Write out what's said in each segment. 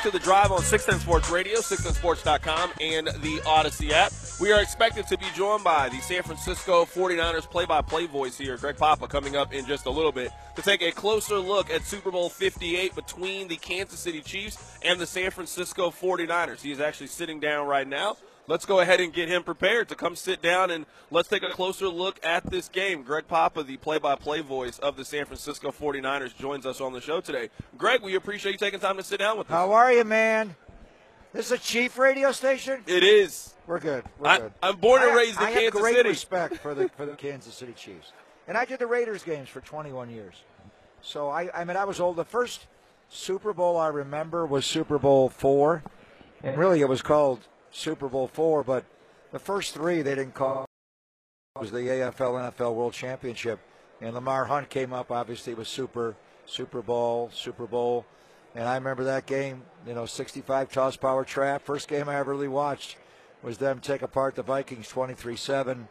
Back to the drive on 610 Sports Radio, 610sports.com, and the Odyssey app. We are expected to be joined by the San Francisco 49ers play by play voice here, Greg Papa, coming up in just a little bit to take a closer look at Super Bowl 58 between the Kansas City Chiefs and the San Francisco 49ers. He is actually sitting down right now let's go ahead and get him prepared to come sit down and let's take a closer look at this game. Greg Papa, the play by play voice of the San Francisco 49ers, joins us on the show today. Greg, we appreciate you taking time to sit down with us. How are you, man? This is a Chief radio station? It is. We're good. We're I, good. I'm born and raised in I Kansas have great City. respect for the for the Kansas City Chiefs, and I did the Raiders games for 21 years. So I, I mean, I was old. The first Super Bowl I remember was Super Bowl four, and really it was called Super Bowl four. But the first three they didn't call was the AFL NFL World Championship, and Lamar Hunt came up. Obviously, was Super Super Bowl Super Bowl, and I remember that game. You know, 65 toss power trap. First game I ever really watched was them take apart the Vikings 23-7.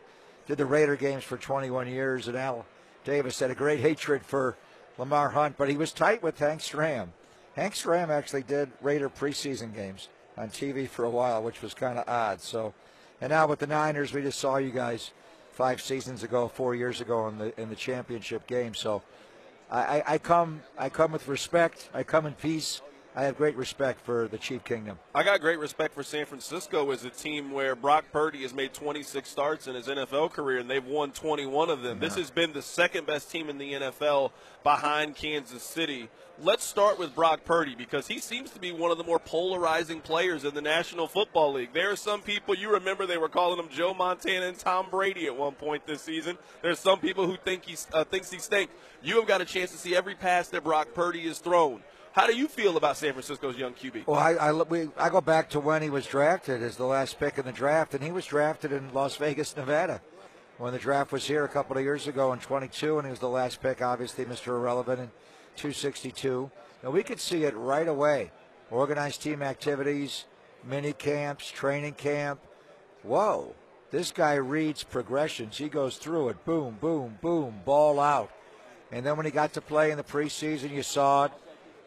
Did the Raider games for 21 years, and Al Davis had a great hatred for Lamar Hunt, but he was tight with Hank Stram. Hank Stram actually did Raider preseason games on TV for a while, which was kind of odd. So, and now with the Niners, we just saw you guys five seasons ago, four years ago in the in the championship game. So, I, I, come I come with respect. I come in peace. I have great respect for the Chief Kingdom. I got great respect for San Francisco as a team where Brock Purdy has made 26 starts in his NFL career and they've won 21 of them. This has been the second best team in the NFL behind Kansas City. Let's start with Brock Purdy because he seems to be one of the more polarizing players in the National Football League. There are some people you remember they were calling him Joe Montana and Tom Brady at one point this season. There's some people who think he uh, thinks he stinks. You have got a chance to see every pass that Brock Purdy has thrown. How do you feel about San Francisco's young QB? Well, I, I, we, I go back to when he was drafted as the last pick in the draft, and he was drafted in Las Vegas, Nevada. When the draft was here a couple of years ago in 22, and he was the last pick, obviously, Mr. Irrelevant, in 262. And we could see it right away. Organized team activities, mini camps, training camp. Whoa, this guy reads progressions. He goes through it. Boom, boom, boom, ball out. And then when he got to play in the preseason, you saw it.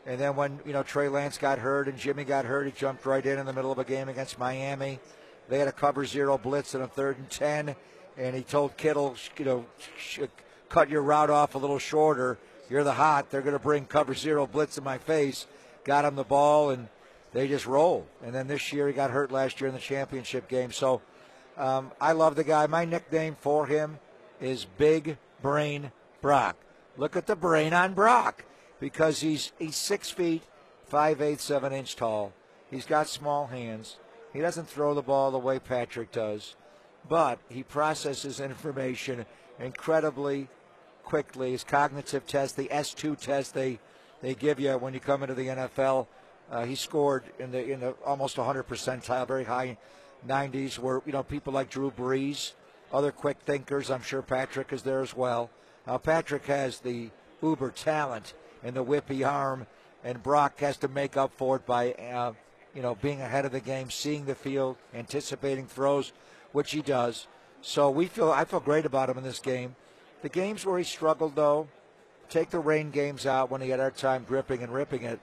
And then when you know Trey Lance got hurt and Jimmy got hurt, he jumped right in in the middle of a game against Miami. They had a cover zero blitz in a third and ten, and he told Kittle, you know, cut your route off a little shorter. You're the hot. They're going to bring cover zero blitz in my face. Got him the ball, and they just roll. And then this year he got hurt last year in the championship game. So um, I love the guy. My nickname for him is Big Brain Brock. Look at the brain on Brock because he's he's six feet, five eighths of an inch tall. He's got small hands. He doesn't throw the ball the way Patrick does, but he processes information incredibly quickly. His cognitive test, the S2 test they they give you when you come into the NFL, uh, he scored in the in the almost 100 percentile, very high 90s. Where you know people like Drew Brees, other quick thinkers. I'm sure Patrick is there as well. Now Patrick has the uber talent and the whippy arm, and Brock has to make up for it by, uh, you know, being ahead of the game, seeing the field, anticipating throws, which he does. So we feel I feel great about him in this game. The games where he struggled, though, take the rain games out when he had our time gripping and ripping it.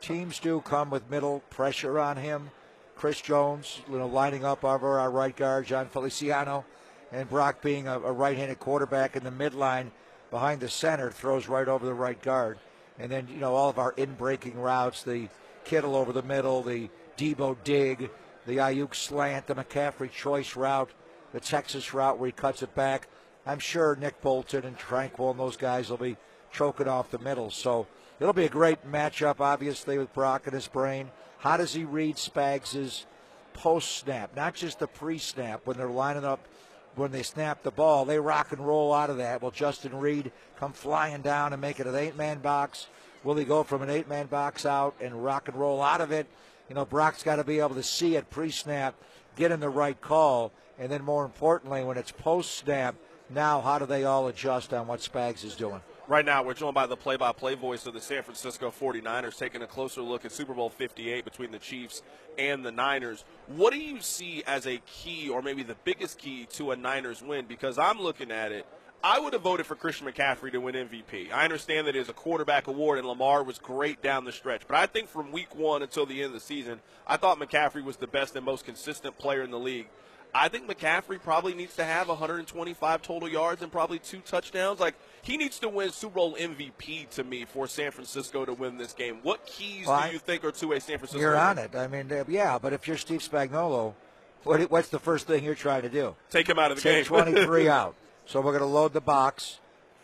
Teams do come with middle pressure on him. Chris Jones, you know, lining up over our right guard, Jon Feliciano, and Brock being a, a right-handed quarterback in the midline behind the center, throws right over the right guard. And then, you know, all of our in breaking routes, the Kittle over the middle, the Deebo dig, the Aiyuk slant, the McCaffrey choice route, the Texas route where he cuts it back. I'm sure Nick Bolton and Tranquill and those guys will be choking off the middle. So it'll be a great matchup, obviously, with Brock and his brain. How does he read Spags' post snap, not just the pre snap when they're lining up when they snap the ball, they rock and roll out of that. Will Justin Reid come flying down and make it an eight man box? Will he go from an eight man box out and rock and roll out of it? You know, Brock's got to be able to see it pre snap, get in the right call, and then more importantly, when it's post snap, now how do they all adjust on what Spags is doing? Right now, we're joined by the play by play voice of the San Francisco 49ers, taking a closer look at Super Bowl 58 between the Chiefs and the Niners. What do you see as a key, or maybe the biggest key, to a Niners win? Because I'm looking at it. I would have voted for Christian McCaffrey to win MVP. I understand that it is a quarterback award, and Lamar was great down the stretch. But I think from week one until the end of the season, I thought McCaffrey was the best and most consistent player in the league. I think McCaffrey probably needs to have 125 total yards and probably two touchdowns. Like he needs to win Super Bowl MVP to me for San Francisco to win this game. What keys well, do you think are to a San Francisco? You're on it. I mean, uh, yeah, but if you're Steve Spagnuolo, what, what's the first thing you're trying to do? Take him out of the Take game. 23 out. So we're going to load the box.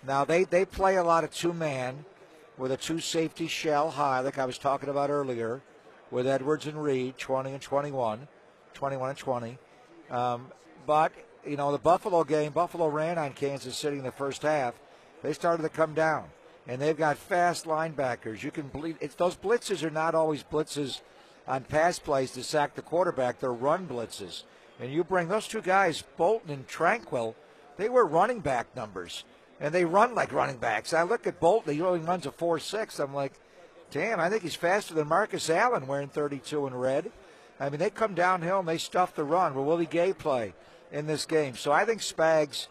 Now they they play a lot of two man with a two safety shell high, like I was talking about earlier, with Edwards and Reid, 20 and 21, 21 and 20. Um, but you know the Buffalo game, Buffalo ran on Kansas City in the first half. They started to come down, and they've got fast linebackers. You can bleed. It's, those blitzes are not always blitzes on pass plays to sack the quarterback. They're run blitzes, and you bring those two guys, Bolton and Tranquill, They were running back numbers, and they run like running backs. I look at Bolton; he only runs a four six. I'm like, damn, I think he's faster than Marcus Allen wearing 32 in red. I mean, they come downhill and they stuff the run. Will Willie Gay play in this game? So I think Spags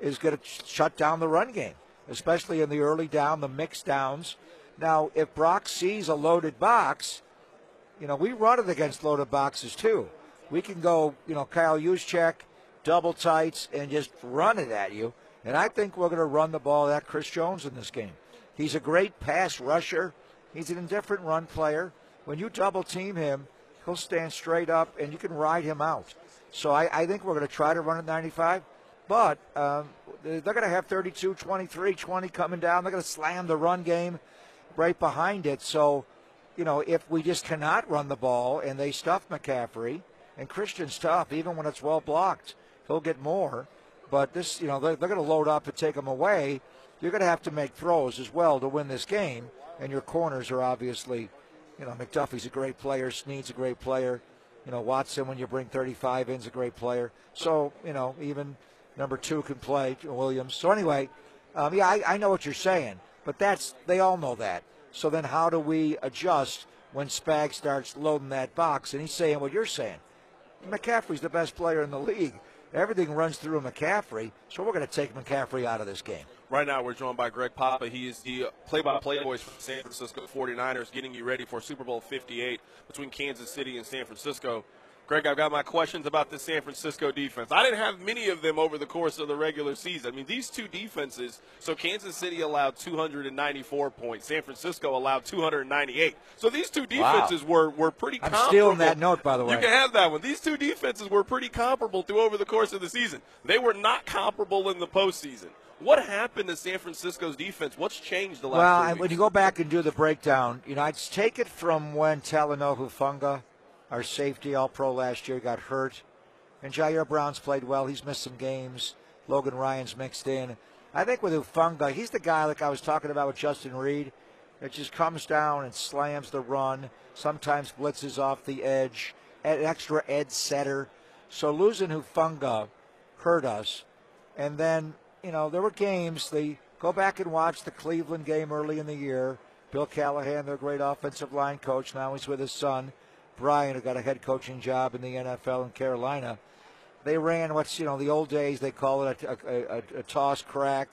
is going to shut down the run game, especially in the early down, the mixed downs. Now, if Brock sees a loaded box, you know, we run it against loaded boxes too. We can go, you know, Kyle Juszczyk, double tights, and just run it at you. And I think we're going to run the ball at Chris Jones in this game. He's a great pass rusher. He's an indifferent run player. When you double team him, he'll stand straight up and you can ride him out. So I, I think we're going to try to run at 95, but um, they're going to have 32, 23, 20 coming down. They're going to slam the run game right behind it. So, you know, if we just cannot run the ball and they stuff McCaffrey, and Christian's tough, even when it's well blocked, he'll get more. But this, you know, they're, they're going to load up and take him away. You're going to have to make throws as well to win this game, and your corners are obviously you know, McDuffie's a great player. Sneed's a great player. You know, Watson, when you bring 35 in, is a great player. So, you know, even number two can play, Williams. So, anyway, um, yeah, I, I know what you're saying, but that's, they all know that. So then how do we adjust when Spag starts loading that box? And he's saying what you're saying. McCaffrey's the best player in the league. Everything runs through McCaffrey, so we're going to take McCaffrey out of this game. Right now, we're joined by Greg Papa. He is the play-by-play voice for the San Francisco 49ers, getting you ready for Super Bowl 58 between Kansas City and San Francisco. Greg, I've got my questions about the San Francisco defense. I didn't have many of them over the course of the regular season. I mean, these two defenses, so Kansas City allowed 294 points, San Francisco allowed 298. So these two defenses wow. were, were pretty I'm comparable. stealing that note, by the way. You can have that one. These two defenses were pretty comparable through over the course of the season. They were not comparable in the postseason. What happened to San Francisco's defense? What's changed the last? Well, when you go back and do the breakdown, you know, I'd take it from when Talanoa Hufanga – our safety, all pro last year, got hurt. And Ji'Ayir Brown's played well. He's missed some games. Logan Ryan's mixed in. I think with Hufanga, he's the guy like I was talking about with Justin Reid, It just comes down and slams the run. Sometimes blitzes off the edge. An extra edge setter. So losing Hufanga hurt us. And then, you know, there were games. They go back and watch the Cleveland game early in the year. Bill Callahan, their great offensive line coach, now he's with his son. Brian, who got a head coaching job in the NFL in Carolina, they ran what's you know the old days they call it a, a, a, a toss crack.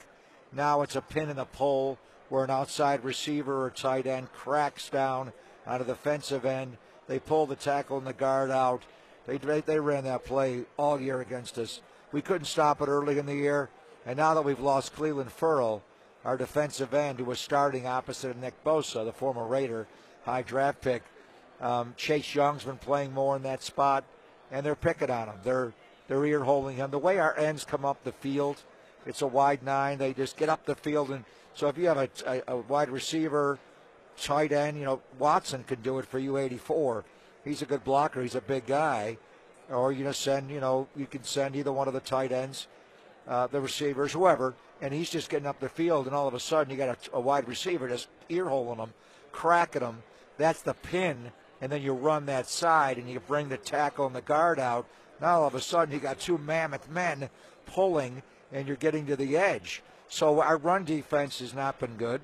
Now it's a pin in a pole where an outside receiver or tight end cracks down on a defensive end. They pull the tackle and the guard out. They they ran that play all year against us. We couldn't stop it early in the year, and now that we've lost Clelin Ferrell, our defensive end, who was starting opposite of Nick Bosa, the former Raider, high draft pick, um, Chase Young's been playing more in that spot, and they're picking on him. They're they're ear holding him. The way our ends come up the field, it's a wide nine. They just get up the field, and so if you have a, a, a wide receiver, tight end, you know Watson can do it for you. 84. He's a good blocker. He's a big guy. Or you just send, you know, you can send either one of the tight ends, uh, the receivers, whoever, and he's just getting up the field, and all of a sudden you got a, a wide receiver just ear holding him, cracking him. That's the pin and then you run that side and you bring the tackle and the guard out. Now all of a sudden you got two mammoth men pulling and you're getting to the edge. So our run defense has not been good.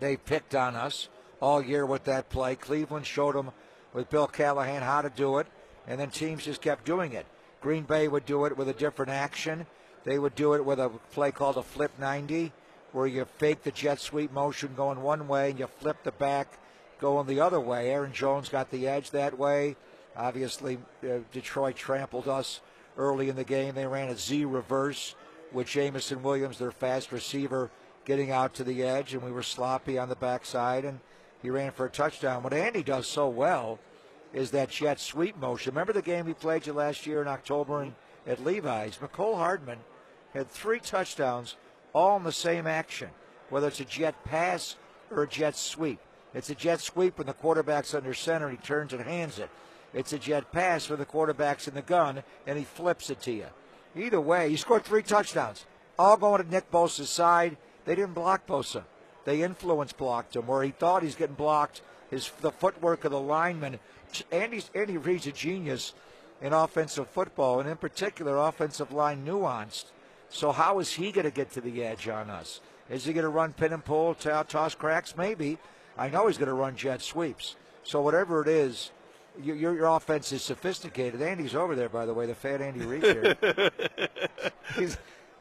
They picked on us all year with that play. Cleveland showed them with Bill Callahan how to do it, and then teams just kept doing it. Green Bay would do it with a different action. They would do it with a play called a flip 90, where you fake the jet sweep motion going one way and you flip the back going the other way. Aaron Jones got the edge that way. Obviously, uh, Detroit trampled us early in the game. They ran a Z reverse with Jameson Williams, their fast receiver, getting out to the edge, and we were sloppy on the backside, and he ran for a touchdown. What Andy does so well is that jet sweep motion. Remember the game we played you last year in October in, at Levi's? Mecole Hardman had three touchdowns all in the same action, whether it's a jet pass or a jet sweep. It's a jet sweep when the quarterback's under center. He turns and hands it. It's a jet pass when the quarterback's in the gun and he flips it to you. Either way, he scored three touchdowns, all going to Nick Bosa's side. They didn't block Bosa. They influence blocked him where he thought he's getting blocked. His the footwork of the lineman. Andy's, Andy Reid's a genius in offensive football, and in particular, offensive line nuanced. So how is he going to get to the edge on us? Is he going to run pin and pull, toss cracks? Maybe. I know he's going to run jet sweeps. So whatever it is, your, your offense is sophisticated. Andy's over there, by the way, the fat Andy Reid here. He's,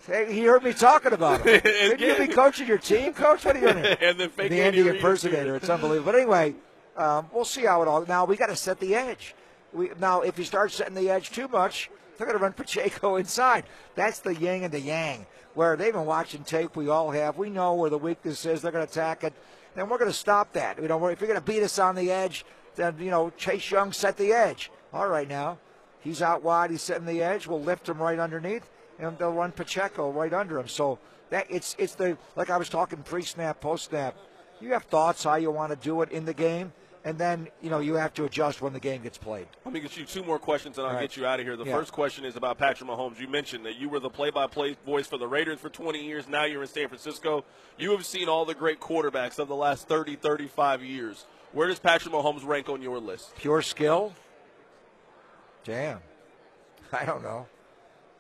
he heard me talking about him. Didn't you be coaching your team, coach? What are you doing? and the fake the Andy, Andy impersonator. It's unbelievable. But anyway, um, we'll see how it all. Now we got to set the edge. We now if you start setting the edge too much, they're going to run Pacheco inside. That's the yin and the yang. Where they've been watching tape, we all have. We know where the weakness is. They're going to attack it and we're going to stop that. You know, if you're going to beat us on the edge, then you know Chase Young set the edge. All right, now he's out wide. He's setting the edge. We'll lift him right underneath, and they'll run Pacheco right under him. So that it's it's the like I was talking pre-snap, post-snap. You have thoughts how you want to do it in the game and then you know you have to adjust when the game gets played. Let me get you two more questions, and I'll right. get you out of here. The yeah. first question is about Patrick Mahomes. You mentioned that you were the play-by-play voice for the Raiders for 20 years. Now you're in San Francisco. You have seen all the great quarterbacks of the last 30, 35 years. Where does Patrick Mahomes rank on your list? Pure skill. Damn, I don't know.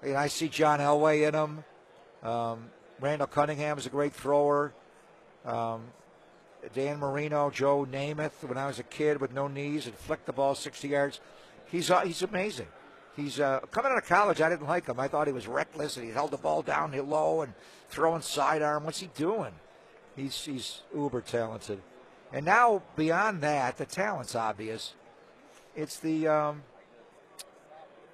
I mean, I see John Elway in him. Um, Randall Cunningham is a great thrower. Um, Dan Marino, Joe Namath, when I was a kid with no knees and flicked the ball 60 yards. He's uh, he's amazing. He's uh, coming out of college. I didn't like him. I thought he was reckless and he held the ball down low and throwing sidearm. What's he doing? He's he's uber talented. And now beyond that, the talent's obvious. It's the um,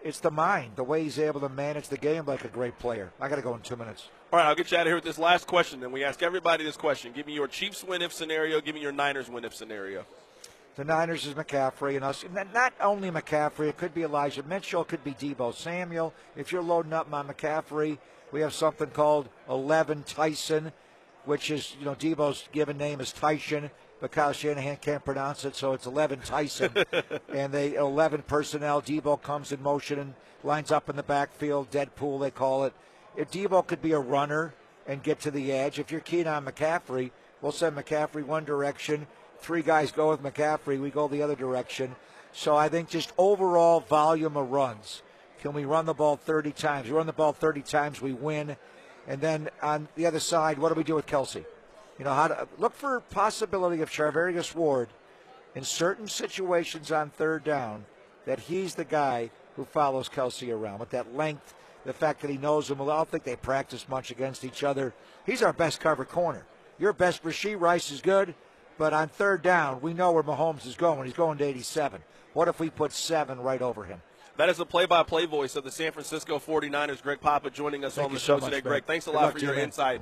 it's the mind, the way he's able to manage the game like a great player. I got to go in two minutes. All right, I'll get you out of here with this last question. Then we ask everybody this question: Give me your Chiefs win if scenario. Give me your Niners win if scenario. The Niners is McCaffrey and us. And not only McCaffrey, it could be Elijah Mitchell, it could be Deebo Samuel. If you're loading up on McCaffrey, we have something called 11 Tyson, which is, you know, Deebo's given name is Tyson, but Kyle Shanahan can't pronounce it, so it's 11 Tyson. and they 11 personnel. Deebo comes in motion and lines up in the backfield. Deadpool, they call it. If Deebo could be a runner and get to the edge, if you're keen on McCaffrey, we'll send McCaffrey one direction three guys go with McCaffrey, we go the other direction. So I think just overall volume of runs. Can we run the ball 30 times? We run the ball 30 times, we win. And then on the other side, what do we do with Kelce? You know, how to look for possibility of Charvarius Ward in certain situations on third down that he's the guy who follows Kelce around with that length, the fact that he knows him. Well, I don't think they practice much against each other. He's our best cover corner. Your best Rashee Rice is good. But on third down, we know where Mahomes is going. He's going to 87. What if we put seven right over him? That is the play-by-play voice of the San Francisco 49ers, Greg Papa, joining us Thank on the show so today, Greg. Thanks a Good lot for your you, insight.